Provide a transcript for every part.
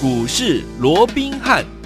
股市罗宾汉。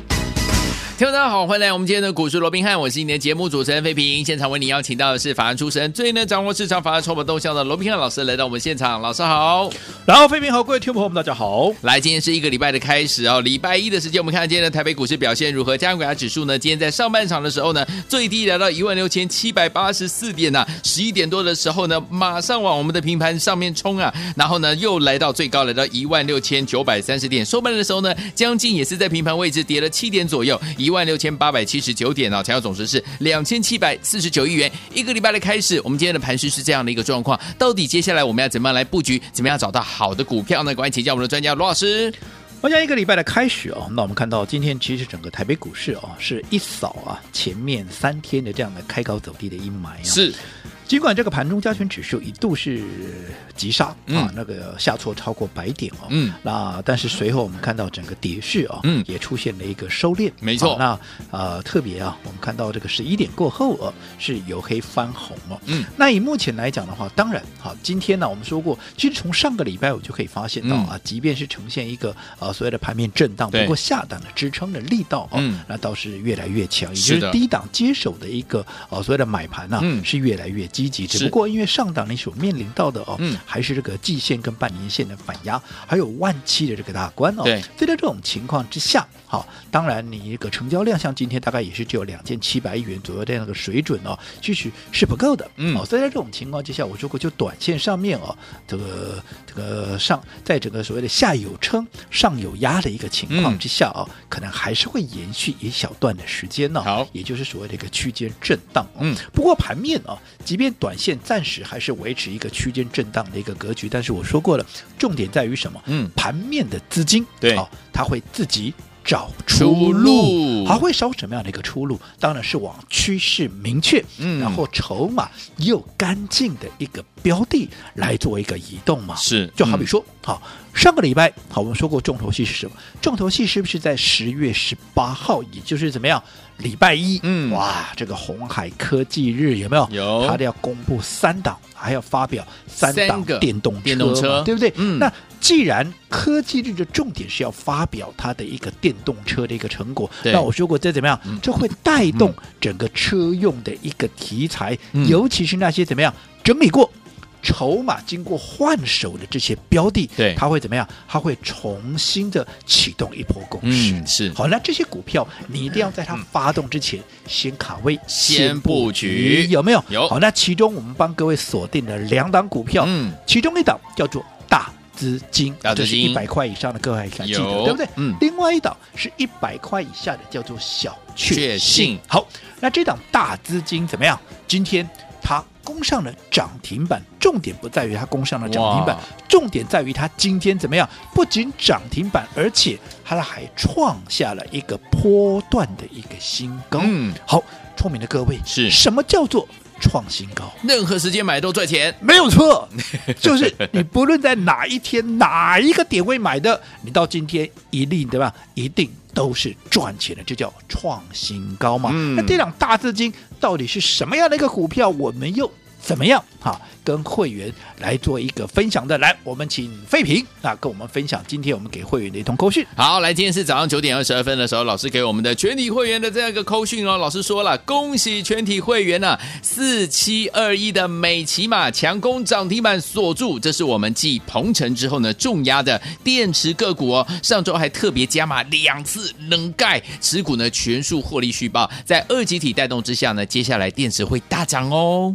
听众大家好，欢迎来我们今天的股市罗宾汉，我是你的节目主持人费平。现场为你邀请到的是法案出身、最能掌握市场法案筹码动向的罗宾汉老师来到我们现场，老师好。然后费平好，各位听众朋友们大家好。来，今天是一个礼拜的开始哦，礼拜一的时间，我们看今天的台北股市表现如何？加权指数呢？今天在上半场的时候呢，最低来到一万六千七百八十四点呐、啊，十一点多的时候呢，马上往我们的平盘上面冲啊，然后呢，又来到最高来到一万六千九百三十点，收盘的时候呢，将近也是在平盘位置跌了七点左右，一万六千八百。七十九点啊，成交总值是两千七百四十九亿元。一个礼拜的开始，我们今天的盘势是这样的一个状况。到底接下来我们要怎么样来布局？怎么样找到好的股票呢？赶快请教我们的专家罗老师。我想一个礼拜的开始哦，那我们看到今天其实整个台北股市哦，是一扫啊前面三天的这样的开高走低的阴霾啊。是。尽管这个盘中加权指数一度是急杀、嗯、啊，那个下挫超过百点哦，嗯，那但是随后我们看到整个跌势啊，嗯，也出现了一个收敛，没错。那呃特别啊，我们看到这个十一点过后啊，是由黑翻红哦，嗯，那以目前来讲的话，当然好，今天呢我们说过，其实从上个礼拜我就可以发现到啊，嗯、即便是呈现一个呃所谓的盘面震荡，不过下档的支撑的力道啊，嗯，那倒是越来越强，也就是低档接手的一个呃所谓的买盘呢、啊，嗯，是越来越积极，只不过因为上档你所面临到的哦，嗯，还是这个季线跟半年线的反压，还有万七的这个大关哦。对，所以在这种情况之下，好，当然你一个成交量像今天大概也是只有两千七百亿元左右这样的水准哦，其实是不够的。嗯，哦，所以在这种情况之下，我如果就短线上面哦，这个这个上在整个所谓的下有撑上有压的一个情况之下哦，可能还是会延续一小段的时间呢。好，也就是所谓的一个区间震荡。嗯，不过盘面啊，即便短线暂时还是维持一个区间震荡的一个格局，但是我说过了，重点在于什么？嗯，盘面的资金对，好，它会自己找出路，还会找什么样的一个出路？当然是往趋势明确，嗯，然后筹码又干净的一个标的来做一个移动嘛。是，就好比说，好，上个礼拜，好，我们说过重头戏是什么？重头戏是不是在十月十八号，也就是怎么样？礼拜一，嗯，哇，这个红海科技日有没有？有，他都要公布三档，还要发表三档电动车，电动车，对不对？嗯，那既然科技日的重点是要发表它的一个电动车的一个成果，那我说过这怎么样？这会带动整个车用的一个题材，尤其是那些怎么样整理过。筹码经过换手的这些标的，对，它会怎么样？它会重新的启动一波攻势。嗯，是。好，那这些股票你一定要在它发动之前先卡位、先布局，有没有？有。好，那其中我们帮各位锁定了两档股票，嗯，其中一档叫做大资金，啊，这是一百块以上的，各位还记得对不对？嗯。另外一档是一百块以下的，叫做小确幸。好，那这档大资金怎么样？今天它。攻上了涨停板，重点不在于它攻上了涨停板，重点在于它今天怎么样？不仅涨停板，而且它还创下了一个波段的一个新高。嗯，好，聪明的各位，是什么叫做创新高？任何时间买都赚钱，没有错，就是你不论在哪一天哪一个点位买的，你到今天一定对吧？一定。都是赚钱的，这叫创新高嘛？嗯、那这两大资金到底是什么样的一个股票？我们又怎么样？哈。跟会员来做一个分享的，来，我们请费平啊，跟我们分享今天我们给会员的一通扣讯。好，来，今天是早上九点二十二分的时候，老师给我们的全体会员的这样一个扣讯哦。老师说了，恭喜全体会员呢，四七二一的美骑马强攻涨停板锁住，这是我们继鹏程之后呢重压的电池个股哦。上周还特别加码两次冷盖持股呢全数获利续报，在二极体带动之下呢，接下来电池会大涨哦。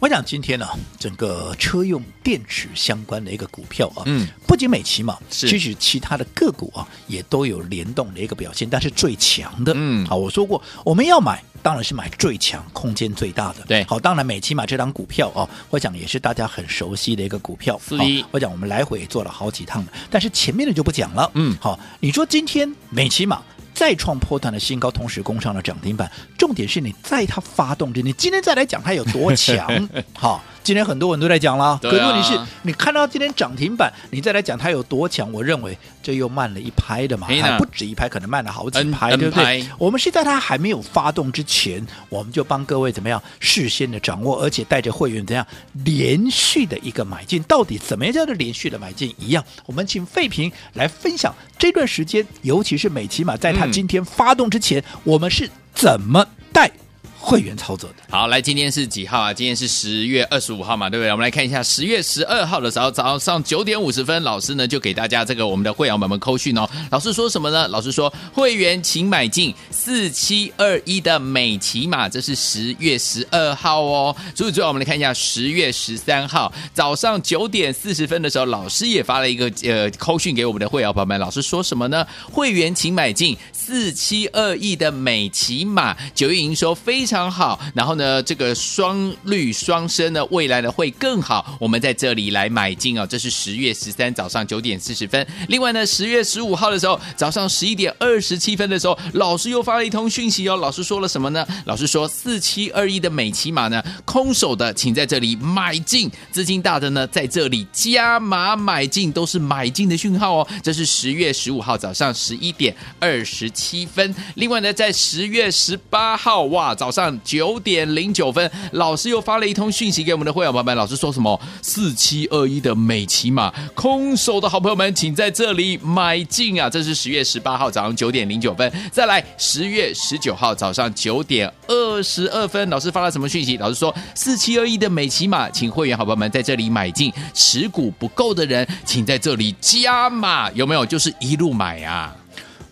我想今天呢，整个车用电池相关的一个股票啊，嗯，不仅美琪玛，其实其他的个股啊，也都有联动的一个表现。但是最强的，嗯，好，我说过，我们要买，当然是买最强、空间最大的。对，好，当然美琪玛这张股票啊，我想也是大家很熟悉的一个股票。所以，我讲我们来回也做了好几趟，但是前面的就不讲了。嗯，好，你说今天美琪玛。再创波段的新高，同时攻上了涨停板。重点是你在它发动之，你今天再来讲它有多强，好，今天很多人都在讲了，对啊、可是问题是你看到今天涨停板，你再来讲它有多强，我认为这又慢了一拍的嘛，还不止一拍，可能慢了好几拍对不对我们是在它还没有发动之前，我们就帮各位怎么样事先的掌握，而且带着会员怎样连续的一个买进，到底怎么样叫做连续的买进？一样，我们请费平来分享这段时间，尤其是美琪玛在它今天发动之前，嗯、我们是怎么带。会员操作的。好，来，今天是几号啊？今天是十月二十五号嘛，对不对？我们来看一下十月十二号的时候，早上九点五十分，老师呢就给大家这个我们的会员们们扣讯哦。老师说什么呢？老师说会员请买进四七二一的美琪玛，这是十月十二号哦。所以最后我们来看一下十月十三号早上九点四十分的时候，老师也发了一个呃扣讯给我们的会员朋友们。老师说什么呢？会员请买进四七二一的美琪玛，九月营收非非常好，然后呢，这个双绿双升呢，未来呢会更好。我们在这里来买进哦，这是十月十三早上九点四十分。另外呢，十月十五号的时候，早上十一点二十七分的时候，老师又发了一通讯息哦。老师说了什么呢？老师说四七二一的美琪马呢，空手的请在这里买进，资金大的呢在这里加码买进，都是买进的讯号哦。这是十月十五号早上十一点二十七分。另外呢，在十月十八号哇，早上。上九点零九分，老师又发了一通讯息给我们的会员朋友们。老师说什么？四七二一的美琪玛空手的好朋友们，请在这里买进啊！这是十月十八号早上九点零九分。再来，十月十九号早上九点二十二分，老师发了什么讯息？老师说四七二一的美琪玛，请会员好朋友们在这里买进，持股不够的人，请在这里加码，有没有？就是一路买啊！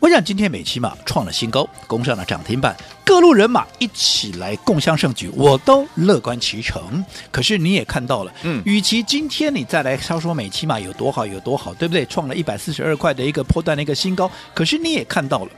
我想今天美琪玛创了新高，攻上了涨停板，各路人马一起来共襄盛举，我都乐观其成。可是你也看到了，嗯，与其今天你再来超说美琪玛有多好有多好，对不对？创了一百四十二块的一个破段的一个新高，可是你也看到了，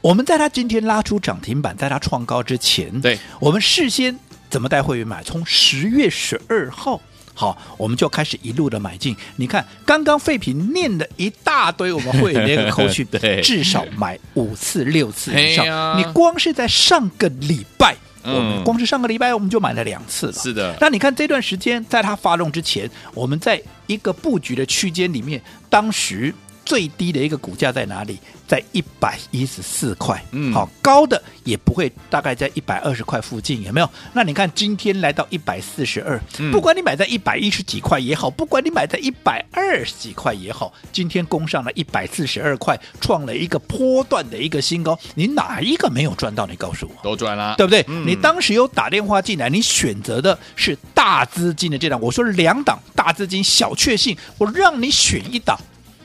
我们在它今天拉出涨停板，在它创高之前，对，我们事先怎么带会员买？从十月十二号。好，我们就开始一路的买进。你看，刚刚废品念了一大堆，我们会员那个口讯，至少买五次六次以上。啊、你光是在上个礼拜，嗯、我们光是上个礼拜我们就买了两次了。是的。那你看这段时间，在它发动之前，我们在一个布局的区间里面，当时最低的一个股价在哪里？在一百一十四块，嗯，好，高的也不会大概在一百二十块附近，有没有？那你看今天来到一百四十二，不管你买在一百一十几块也好，不管你买在一百二十几块也好，今天攻上了一百四十二块，创了一个波段的一个新高，你哪一个没有赚到？你告诉我，都赚了，对不对？嗯、你当时有打电话进来，你选择的是大资金的这档，我说两档大资金小确幸，我让你选一档，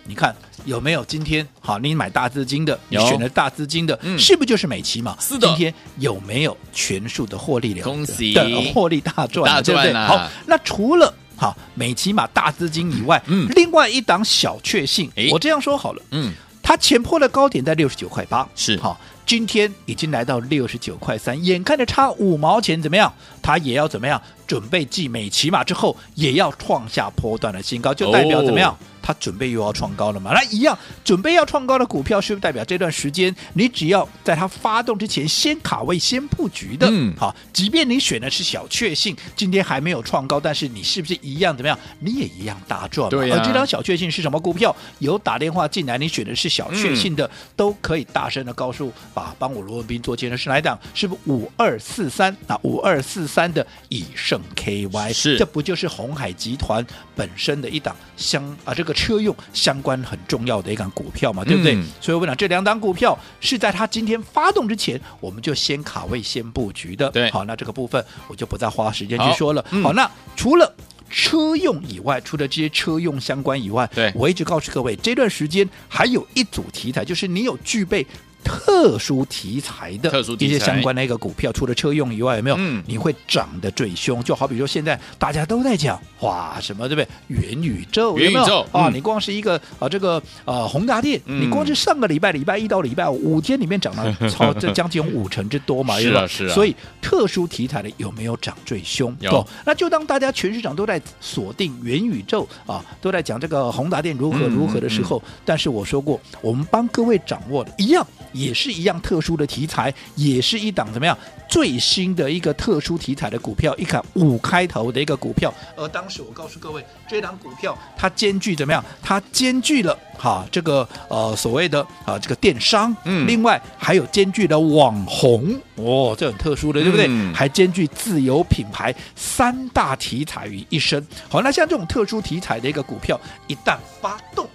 你看。有没有今天好？你买大资金的，你选了大资金的，嗯、是不是就是美琪嘛？是的。今天有没有全数的获利了？恭喜的获利大赚，大赚对不对？好，那除了好美琪玛大资金以外，嗯，另外一档小确幸，我这样说好了，嗯，它前破的高点在六十九块八，是好，今天已经来到六十九块三，眼看着差五毛钱，怎么样？它也要怎么样？准备继美骑马之后，也要创下波段的新高，就代表怎么样？哦它准备又要创高了嘛？那一样准备要创高的股票，是不是代表这段时间你只要在它发动之前先卡位、先布局的？嗯，好，即便你选的是小确幸，今天还没有创高，但是你是不是一样怎么样？你也一样大赚。对啊。而这张小确幸是什么股票？有打电话进来，你选的是小确幸的，嗯、都可以大声的告诉把帮我罗文斌做介绍是哪档？是不是五二四三？那五二四三的以盛 KY 是，这不就是鸿海集团本身的一档相啊这个。车用相关很重要的一档股票嘛，对不对？嗯、所以我讲这两档股票是在它今天发动之前，我们就先卡位、先布局的。对，好，那这个部分我就不再花时间去说了。好，嗯、好，那除了车用以外，除了这些车用相关以外，对，我一直告诉各位，这段时间还有一组题材，就是你有具备。特殊题材的一些相关的一个股票，除了车用以外，有没有？嗯，你会涨得最凶。就好比说，现在大家都在讲，哇，什么对不对？元宇宙，元宇宙啊！你光是一个啊，这个呃，宏达电，你光是上个礼拜礼拜一到礼拜五五天里面涨了超这将近五成之多嘛，是啊是啊。所以特殊题材的有没有涨最凶？有。那就当大家全市场都在锁定元宇宙啊，都在讲这个宏达电如何如何的时候，但是我说过，我们帮各位掌握的一样。也是一样特殊的题材，也是一档怎么样最新的一个特殊题材的股票，一看五开头的一个股票。而当时我告诉各位，这档股票它兼具怎么样？它兼具了哈这个呃所谓的啊这个电商，嗯，另外还有兼具了网红哦，这很特殊的，对不对？嗯、还兼具自由品牌三大题材于一身。好，那像这种特殊题材的一个股票，一旦发动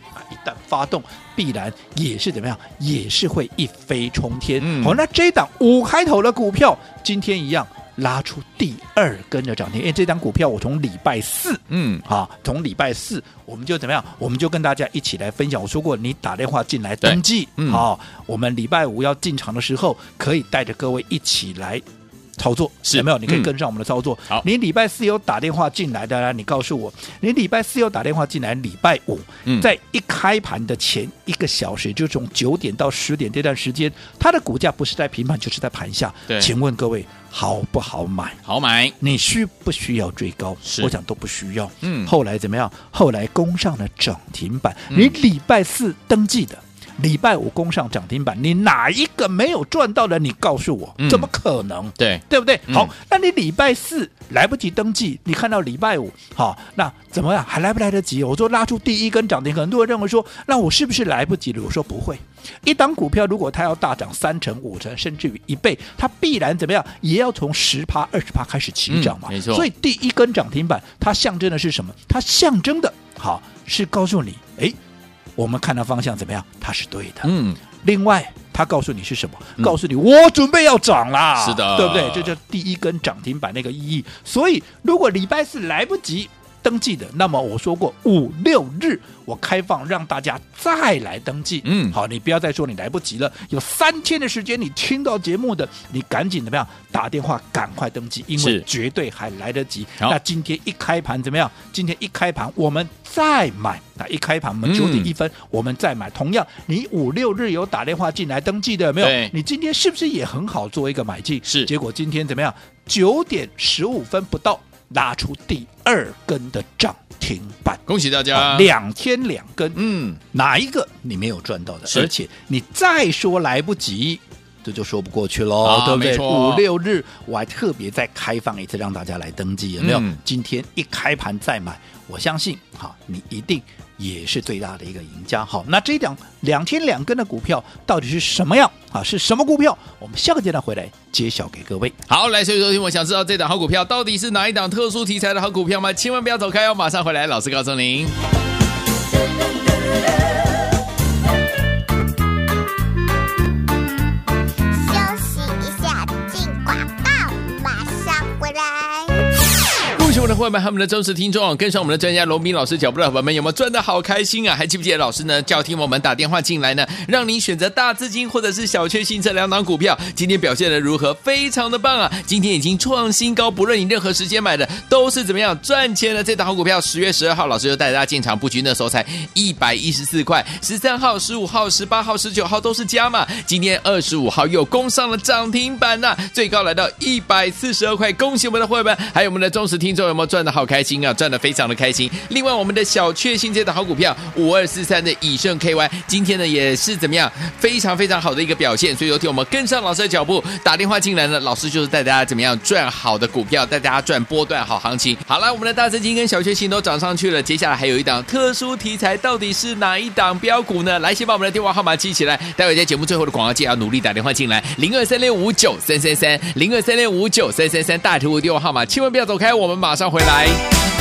旦发动，必然也是怎么样？也是会一飞冲天。嗯、好，那这一档五开头的股票，今天一样。拉出第二根的涨停，因为这张股票我从礼拜四，嗯，啊，从礼拜四我们就怎么样？我们就跟大家一起来分享。我说过，你打电话进来登记，嗯，好，我们礼拜五要进场的时候，可以带着各位一起来操作，是有没有？你可以跟上我们的操作。好、嗯，你礼拜四有打电话进来的，你告诉我，你礼拜四有打电话进来，礼拜五，嗯，在一开盘的前一个小时，就从九点到十点这段时间，它的股价不是在平盘，就是在盘下。对，请问各位。好不好买？好买。你需不需要追高？我想都不需要。嗯。后来怎么样？后来攻上了涨停板。嗯、你礼拜四登记的，礼拜五攻上涨停板，你哪一个没有赚到的？你告诉我，嗯、怎么可能？对，对不对？嗯、好，那你礼拜四来不及登记，你看到礼拜五，好，那怎么样？还来不来得及？我说拉出第一根涨停，很多人认为说，那我是不是来不及了？我说不会。一档股票如果它要大涨三成、五成，甚至于一倍，它必然怎么样？也要从十趴、二十趴开始起涨嘛。嗯、没错。所以第一根涨停板，它象征的是什么？它象征的，好是告诉你，哎，我们看到方向怎么样？它是对的。嗯。另外，它告诉你是什么？嗯、告诉你我准备要涨啦。是的，对不对？这就第一根涨停板那个意义。所以，如果礼拜四来不及。登记的，那么我说过五六日我开放让大家再来登记。嗯，好，你不要再说你来不及了，有三天的时间，你听到节目的，你赶紧怎么样打电话赶快登记，因为绝对还来得及。那今天一开盘怎么样？今天一开盘我们再买，那一开盘我们九点一分我们再买。嗯、同样，你五六日有打电话进来登记的有没有？你今天是不是也很好做一个买进？是，结果今天怎么样？九点十五分不到。拉出第二根的涨停板，恭喜大家！两天两根，嗯，哪一个你没有赚到的？而且你再说来不及，这就说不过去喽，啊、对不对？五六日我还特别再开放一次让大家来登记，有没有？嗯、今天一开盘再买，我相信哈，你一定。也是最大的一个赢家。好，那这一档两天两根的股票到底是什么样啊？是什么股票？我们下个阶段回来揭晓给各位。好，来，所以说听，我想知道这档好股票到底是哪一档特殊题材的好股票吗？千万不要走开哦，马上回来，老师告诉您。的伙伴们，他们的忠实听众，跟上我们的专家罗宾老师脚步的伙伴们，有没有赚的好开心啊？还记不记得老师呢？叫听我们打电话进来呢，让您选择大资金或者是小确幸这两档股票，今天表现的如何？非常的棒啊！今天已经创新高，不论你任何时间买的，都是怎么样赚钱的。这档好股票，十月十二号，老师就带大家进场布局，那时候才一百一十四块，十三号、十五号、十八号、十九号都是加码，今天二十五号又攻上了涨停板呐、啊，最高来到一百四十二块。恭喜我们的伙伴们，还有我们的忠实听众。有没有赚的好开心啊？赚的非常的开心。另外，我们的小确幸这档好股票五二四三的以盛 KY，今天呢也是怎么样？非常非常好的一个表现。所以，有请我们跟上老师的脚步，打电话进来呢，老师就是带大家怎么样赚好的股票，带大家赚波段好行情。好了，我们的大资金跟小确幸都涨上去了。接下来还有一档特殊题材，到底是哪一档标股呢？来，先把我们的电话号码记起来。待会在节目最后的广告记要努力打电话进来，零二三六五九三三三，零二三六五九三三三，大图的电话号码，千万不要走开，我们马上回来。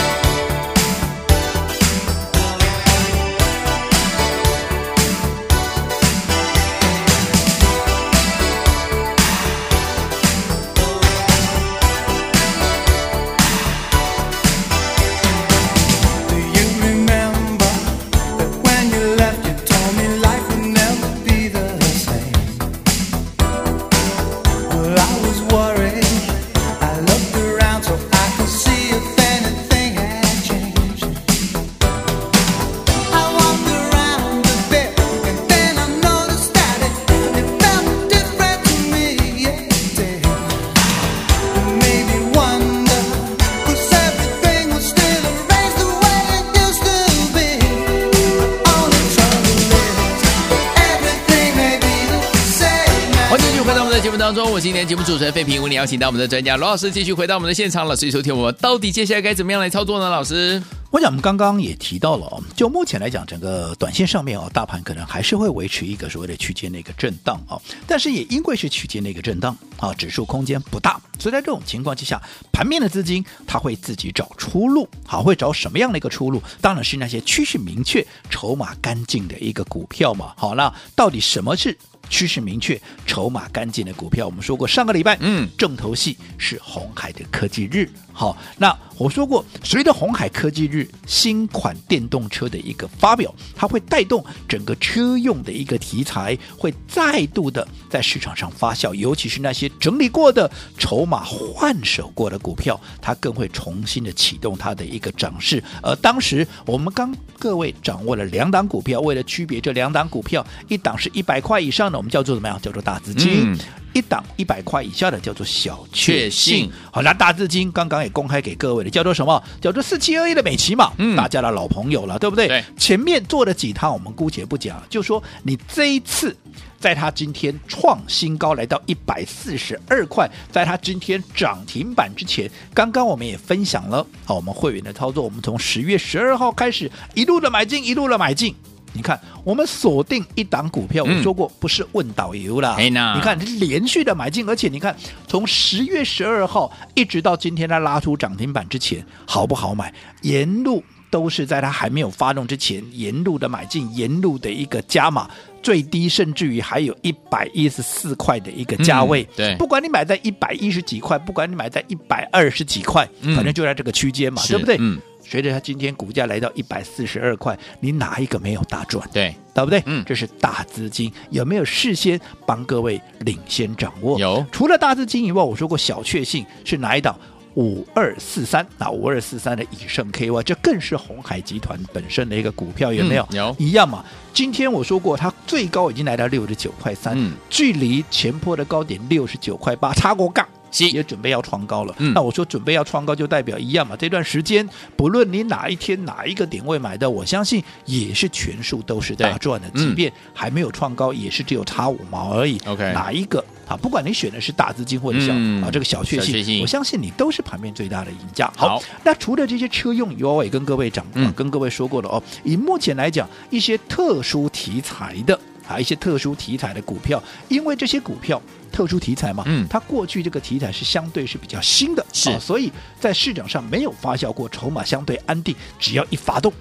当中，我今天节目主持人费平为你邀请到我们的专家罗老师继续回到我们的现场了。所以说，听我们到底接下来该怎么样来操作呢？老师？我想我们刚刚也提到了，就目前来讲，整个短线上面哦，大盘可能还是会维持一个所谓的区间的一个震荡啊。但是也因为是区间的一个震荡啊，指数空间不大，所以在这种情况之下，盘面的资金它会自己找出路，好，会找什么样的一个出路？当然是那些趋势明确、筹码干净的一个股票嘛。好，那到底什么是？趋势明确、筹码干净的股票，我们说过上个礼拜，嗯，重头戏是红海的科技日。好，那我说过，随着鸿海科技日新款电动车的一个发表，它会带动整个车用的一个题材，会再度的在市场上发酵，尤其是那些整理过的筹码换手过的股票，它更会重新的启动它的一个涨势。而当时我们刚各位掌握了两档股票，为了区别这两档股票，一档是一百块以上的，我们叫做怎么样？叫做大资金。一档一百块以下的叫做小确幸，好，那大资金刚刚也公开给各位的叫做什么？叫做四七二一的美琪嘛，嗯，大家的老朋友了，对不对？对。前面做了几趟，我们姑且不讲，就说你这一次，在它今天创新高来到一百四十二块，在它今天涨停板之前，刚刚我们也分享了，好，我们会员的操作，我们从十月十二号开始一路的买进，一路的买进。你看，我们锁定一档股票，我说过不是问导游啦。嗯、你看，连续的买进，而且你看，从十月十二号一直到今天，它拉出涨停板之前，好不好买？沿路都是在它还没有发动之前，沿路的买进，沿路的一个加码，最低甚至于还有一百一十四块的一个价位。嗯、对，不管你买在一百一十几块，不管你买在一百二十几块，嗯、反正就在这个区间嘛，对不对？嗯。随着它今天股价来到一百四十二块，你哪一个没有大赚？对，对不对？嗯，这是大资金有没有事先帮各位领先掌握？有。除了大资金以外，我说过小确幸是哪一档？五二四三，那五二四三的以盛 KY，这更是红海集团本身的一个股票，有没有？嗯、有。一样嘛。今天我说过，它最高已经来到六十九块三，嗯，距离前坡的高点六十九块八，差过杠。也准备要创高了，嗯、那我说准备要创高就代表一样嘛。这段时间不论你哪一天哪一个点位买的，我相信也是全数都是大赚的。嗯、即便还没有创高，也是只有差五毛而已。OK，哪一个啊？不管你选的是大资金或者小、嗯、啊，这个小确幸，我相信你都是盘面最大的赢家。好，好那除了这些车用以外，我也跟各位讲，嗯、跟各位说过了哦。以目前来讲，一些特殊题材的啊，一些特殊题材的股票，因为这些股票。特殊题材嘛，嗯，它过去这个题材是相对是比较新的，是、哦，所以在市场上没有发酵过，筹码相对安定，只要一发动，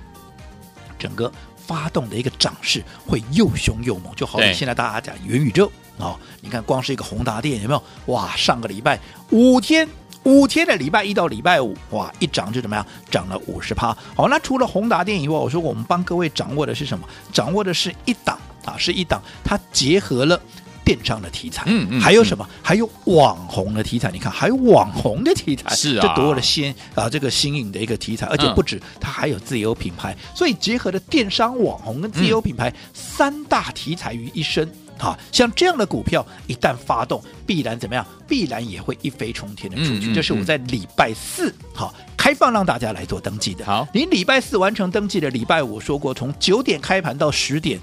整个发动的一个涨势会又凶又猛，就好比现在大家讲元宇宙啊、哦，你看光是一个宏达电有没有？哇，上个礼拜五天五天的礼拜一到礼拜五，哇，一涨就怎么样？涨了五十趴。好，那除了宏达电以外，我说我们帮各位掌握的是什么？掌握的是一档啊，是一档，它结合了。电商的题材，嗯嗯，还有什么？嗯、还有网红的题材。你看，还有网红的题材，是啊，这多了新啊，这个新颖的一个题材，而且不止，它还有自由品牌，嗯、所以结合了电商、网红跟自由品牌、嗯、三大题材于一身。好，像这样的股票一旦发动，必然怎么样？必然也会一飞冲天的出去。嗯嗯嗯、这是我在礼拜四好开放让大家来做登记的。好，你礼拜四完成登记的，礼拜五说过，从九点开盘到十点。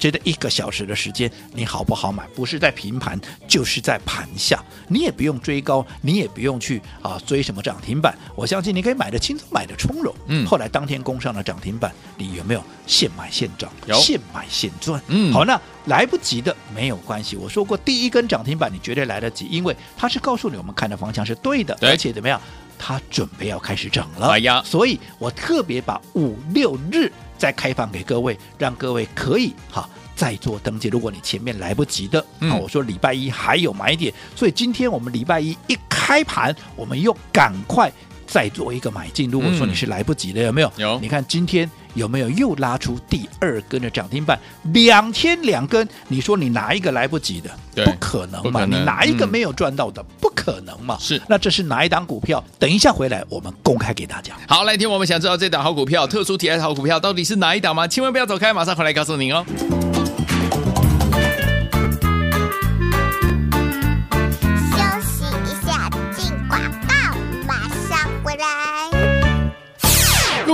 觉得一个小时的时间，你好不好买？不是在平盘，就是在盘下。你也不用追高，你也不用去啊追什么涨停板。我相信你可以买的轻松，买的从容。嗯。后来当天攻上了涨停板，你有没有现买现涨？有，现买现赚。嗯。好，那来不及的没有关系。我说过，第一根涨停板你绝对来得及，因为它是告诉你我们看的方向是对的，对而且怎么样，它准备要开始涨了。哎呀，所以我特别把五六日。再开放给各位，让各位可以哈再做登记。如果你前面来不及的，嗯、我说礼拜一还有买点，所以今天我们礼拜一一开盘，我们又赶快再做一个买进。如果说你是来不及的，有没有？有。你看今天。有没有又拉出第二根的涨停板？两天两根，你说你哪一个来不及的？对不可能嘛？你哪一个没有赚到的？嗯、不可能嘛？是。那这是哪一档股票？等一下回来我们公开给大家。好，来听我们想知道这档好股票，特殊题材的好股票到底是哪一档吗？千万不要走开，马上回来告诉您哦。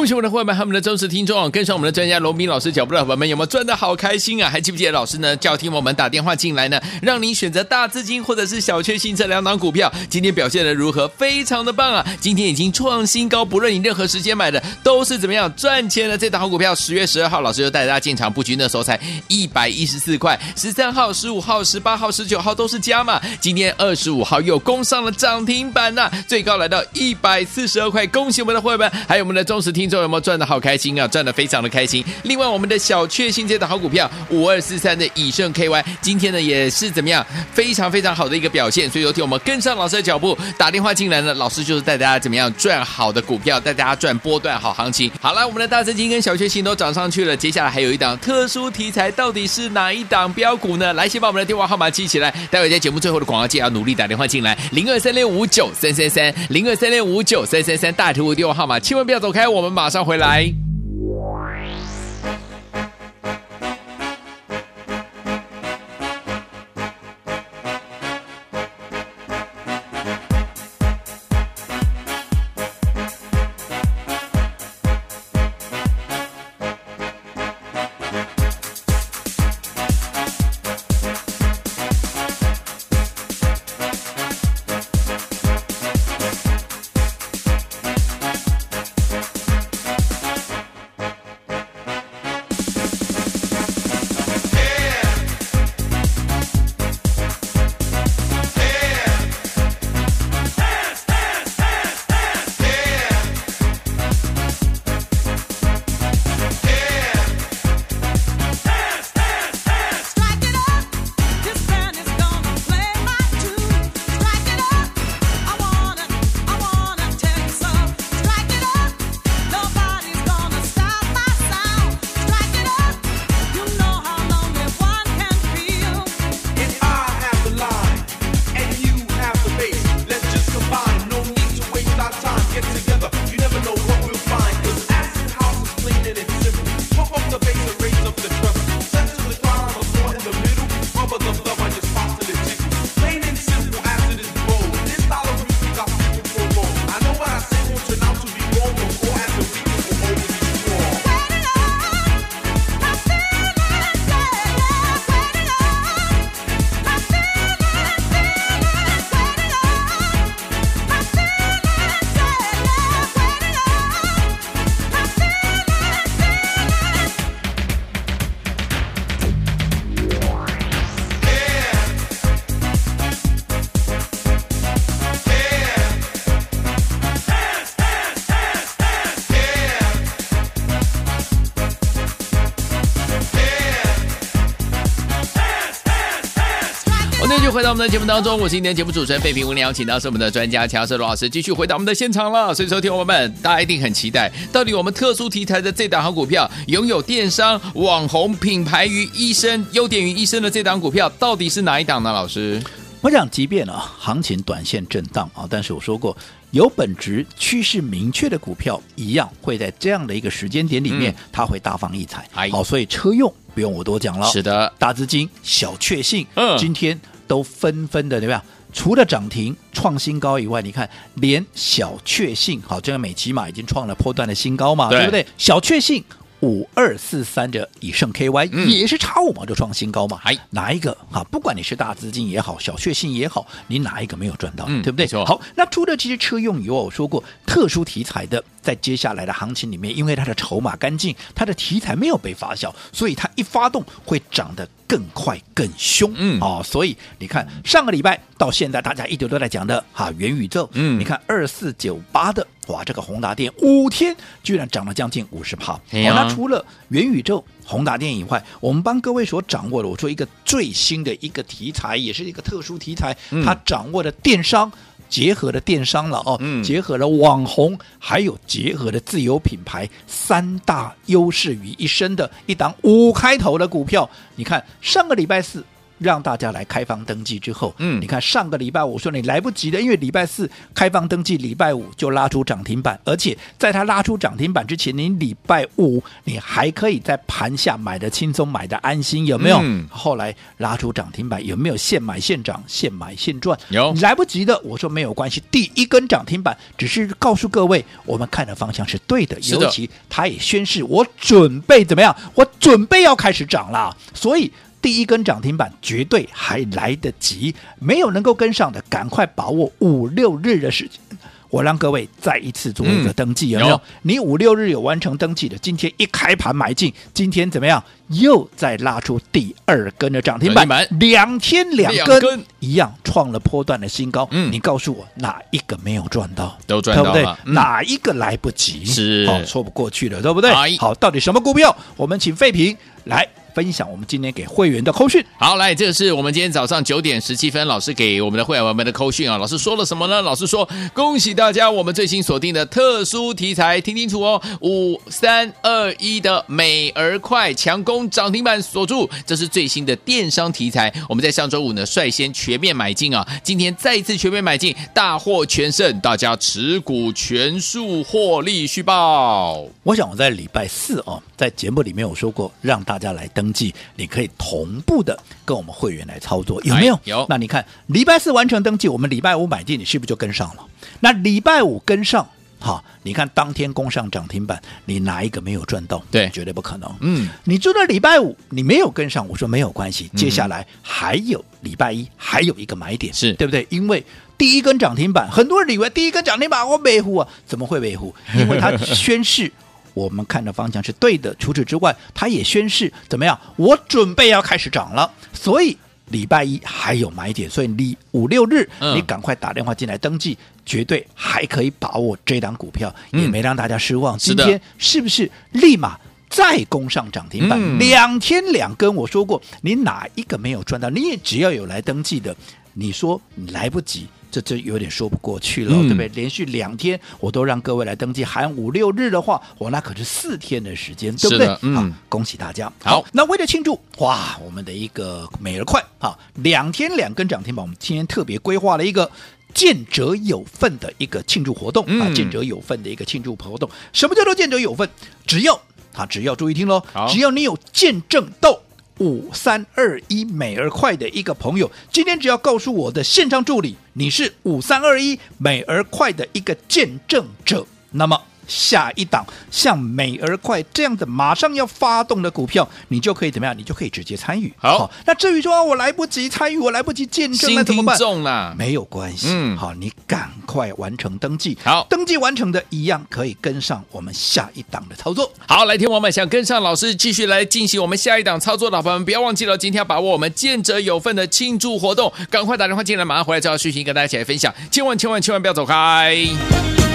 恭喜我们的会员们，他们的忠实听众，跟上我们的专家罗宾老师脚步的伙伴们，有没有赚的好开心啊？还记不记得老师呢？叫听我们打电话进来呢，让您选择大资金或者是小确幸这两档股票，今天表现的如何？非常的棒啊！今天已经创新高，不论你任何时间买的，都是怎么样赚钱的。这档好股票，十月十二号，老师就带大家进场布局，那时候才一百一十四块，十三号、十五号、十八号、十九号都是加码，今天二十五号又攻上了涨停板呐、最高来到一百四十二块，恭喜我们的会员们，还有我们的忠实听众，有没有赚的好开心啊？赚的非常的开心。另外，我们的小确幸这档好股票五二四三的以盛 KY，今天呢也是怎么样？非常非常好的一个表现。所以，有请我们跟上老师的脚步，打电话进来呢，老师就是带大家怎么样赚好的股票，带大家赚波段好行情。好了，我们的大资金跟小确幸都涨上去了，接下来还有一档特殊题材，到底是哪一档标股呢？来，先把我们的电话号码记起来，待会在节目最后的广告界要努力打电话进来，零二三六五九三三三，零二三六五九三三三，大图的电话号码，千万不要走开，我们马马上回来。回到我们的节目当中，我是今天节目主持人费平。我们邀请到是我们的专家乔瑟罗老师，继续回到我们的现场了。所以，说听我们，大家一定很期待，到底我们特殊题材的这档好股票，拥有电商、网红、品牌于一身、优点于一身的这档股票，到底是哪一档呢？老师，我想，即便啊，行情短线震荡啊，但是我说过，有本质、趋势明确的股票，一样会在这样的一个时间点里面，嗯、它会大放异彩。好，所以车用不用我多讲了。是的，大资金、小确幸，嗯，今天。都纷纷的怎么样？除了涨停创新高以外，你看连小确幸，好，这个美琪玛已经创了波段的新高嘛，对，对不对？小确幸。五二四三的以盛 KY、嗯、也是差五毛就创新高嘛？哎，哪一个哈？不管你是大资金也好，小确幸也好，你哪一个没有赚到？嗯，对不对？好，那除了这些车用以外，我说过特殊题材的，在接下来的行情里面，因为它的筹码干净，它的题材没有被发酵，所以它一发动会涨得更快更凶。嗯啊、哦，所以你看上个礼拜到现在，大家一直都在讲的哈元宇宙。嗯，你看二四九八的。哇，这个宏达电五天居然涨了将近五十趴。好，那除了元宇宙、宏达电以外，我们帮各位所掌握的，我说一个最新的一个题材，也是一个特殊题材，嗯、它掌握的电商结合了电商了哦，嗯、结合了网红，还有结合了自有品牌三大优势于一身的一档五开头的股票。你看上个礼拜四。让大家来开放登记之后，嗯，你看上个礼拜五说你来不及的，因为礼拜四开放登记，礼拜五就拉出涨停板，而且在它拉出涨停板之前，你礼拜五你还可以在盘下买的轻松，买的安心，有没有？嗯、后来拉出涨停板，有没有现买现涨，现买现赚？有，来不及的，我说没有关系，第一根涨停板只是告诉各位，我们看的方向是对的，是的尤其它也宣示我准备怎么样，我准备要开始涨了，所以。第一根涨停板绝对还来得及，没有能够跟上的，赶快把握五六日的时间。我让各位再一次做一个登记，嗯、有没有？你五六日有完成登记的，今天一开盘买进，今天怎么样？又再拉出第二根的涨停板，两天两根，一样创了波段的新高。嗯，你告诉我哪一个没有赚到？都赚到了，对不对？嗯、哪一个来不及？是，好说不过去了，对不对？哎、好，到底什么股票？我们请费平来。分享我们今天给会员的扣讯。好，来，这个是我们今天早上九点十七分，老师给我们的会员们的扣讯啊。老师说了什么呢？老师说，恭喜大家，我们最新锁定的特殊题材，听清楚哦，五三二一的美而快强攻涨停板锁住，这是最新的电商题材。我们在上周五呢率先全面买进啊，今天再一次全面买进，大获全胜，大家持股全数获利续报。我想我在礼拜四哦，在节目里面有说过，让大家来登。登记，你可以同步的跟我们会员来操作，有没有？有。那你看，礼拜四完成登记，我们礼拜五买进，你是不是就跟上了？那礼拜五跟上，好，你看当天攻上涨停板，你哪一个没有赚到？对，绝对不可能。嗯，你做到礼拜五，你没有跟上，我说没有关系，接下来还有礼拜一，还有一个买点，是对不对？因为第一根涨停板，很多人以为第一根涨停板我维护啊，怎么会维护？因为它宣示。我们看的方向是对的。除此之外，它也宣示怎么样？我准备要开始涨了。所以礼拜一还有买点，所以你五六日你赶快打电话进来登记，嗯、绝对还可以把握这档股票，嗯、也没让大家失望。今天是不是立马再攻上涨停板？嗯、两天两根，我说过，你哪一个没有赚到？你也只要有来登记的，你说你来不及。这这有点说不过去了，嗯、对不对？连续两天我都让各位来登记，含五六日的话，我那可是四天的时间，对不对？嗯、好，恭喜大家。好，那为了庆祝，哇，我们的一个美而快啊，两天两根涨停板，我们今天特别规划了一个见者有份的一个庆祝活动、嗯、啊，见者有份的一个庆祝活动。什么叫做见者有份？只要啊，只要注意听喽，只要你有见证到。五三二一美而快的一个朋友，今天只要告诉我的线上助理，你是五三二一美而快的一个见证者，那么。下一档像美而快这样的马上要发动的股票，你就可以怎么样？你就可以直接参与。好，好，那至于说我来不及参与，我来不及见证，那怎么办？重了，没有关系。嗯，好，你赶快完成登记。好，登记完成的一样可以跟上我们下一档的操作。好，来听我们想跟上老师继续来进行我们下一档操作的朋友们，不要忘记了，今天要把握我们见者有份的庆祝活动，赶快打电话进来，马上回来之后续讯跟大家一起来分享。千万千万千万不要走开。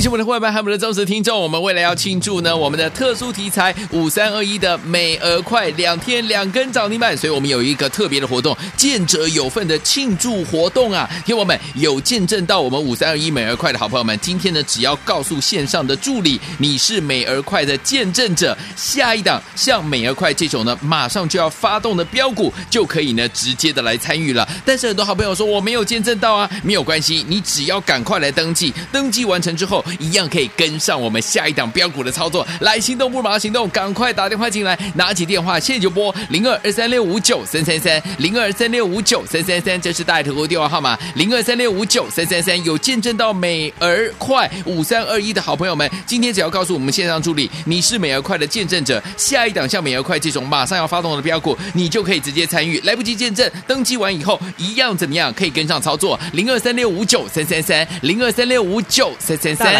恭喜我们的会员和我们的忠实听众，我们未来要庆祝呢，我们的特殊题材五三二一的美而快两天两根涨停板，所以我们有一个特别的活动，见者有份的庆祝活动啊！听我们有见证到我们五三二一美而快的好朋友们，今天呢，只要告诉线上的助理你是美而快的见证者，下一档像美而快这种呢，马上就要发动的标股，就可以呢直接的来参与了。但是很多好朋友说我没有见证到啊，没有关系，你只要赶快来登记，登记完成之后。一样可以跟上我们下一档标股的操作，来行动不马上行动，赶快打电话进来，拿起电话现在就拨零二二三六五九三三三零二三六五九三三三，这是大头哥电话号码零二三六五九三三三。有见证到美而快五三二一的好朋友们，今天只要告诉我们线上助理你是美而快的见证者，下一档像美而快这种马上要发动的标股，你就可以直接参与。来不及见证，登记完以后一样怎么样可以跟上操作？零二三六五九三三三零二三六五九三三三。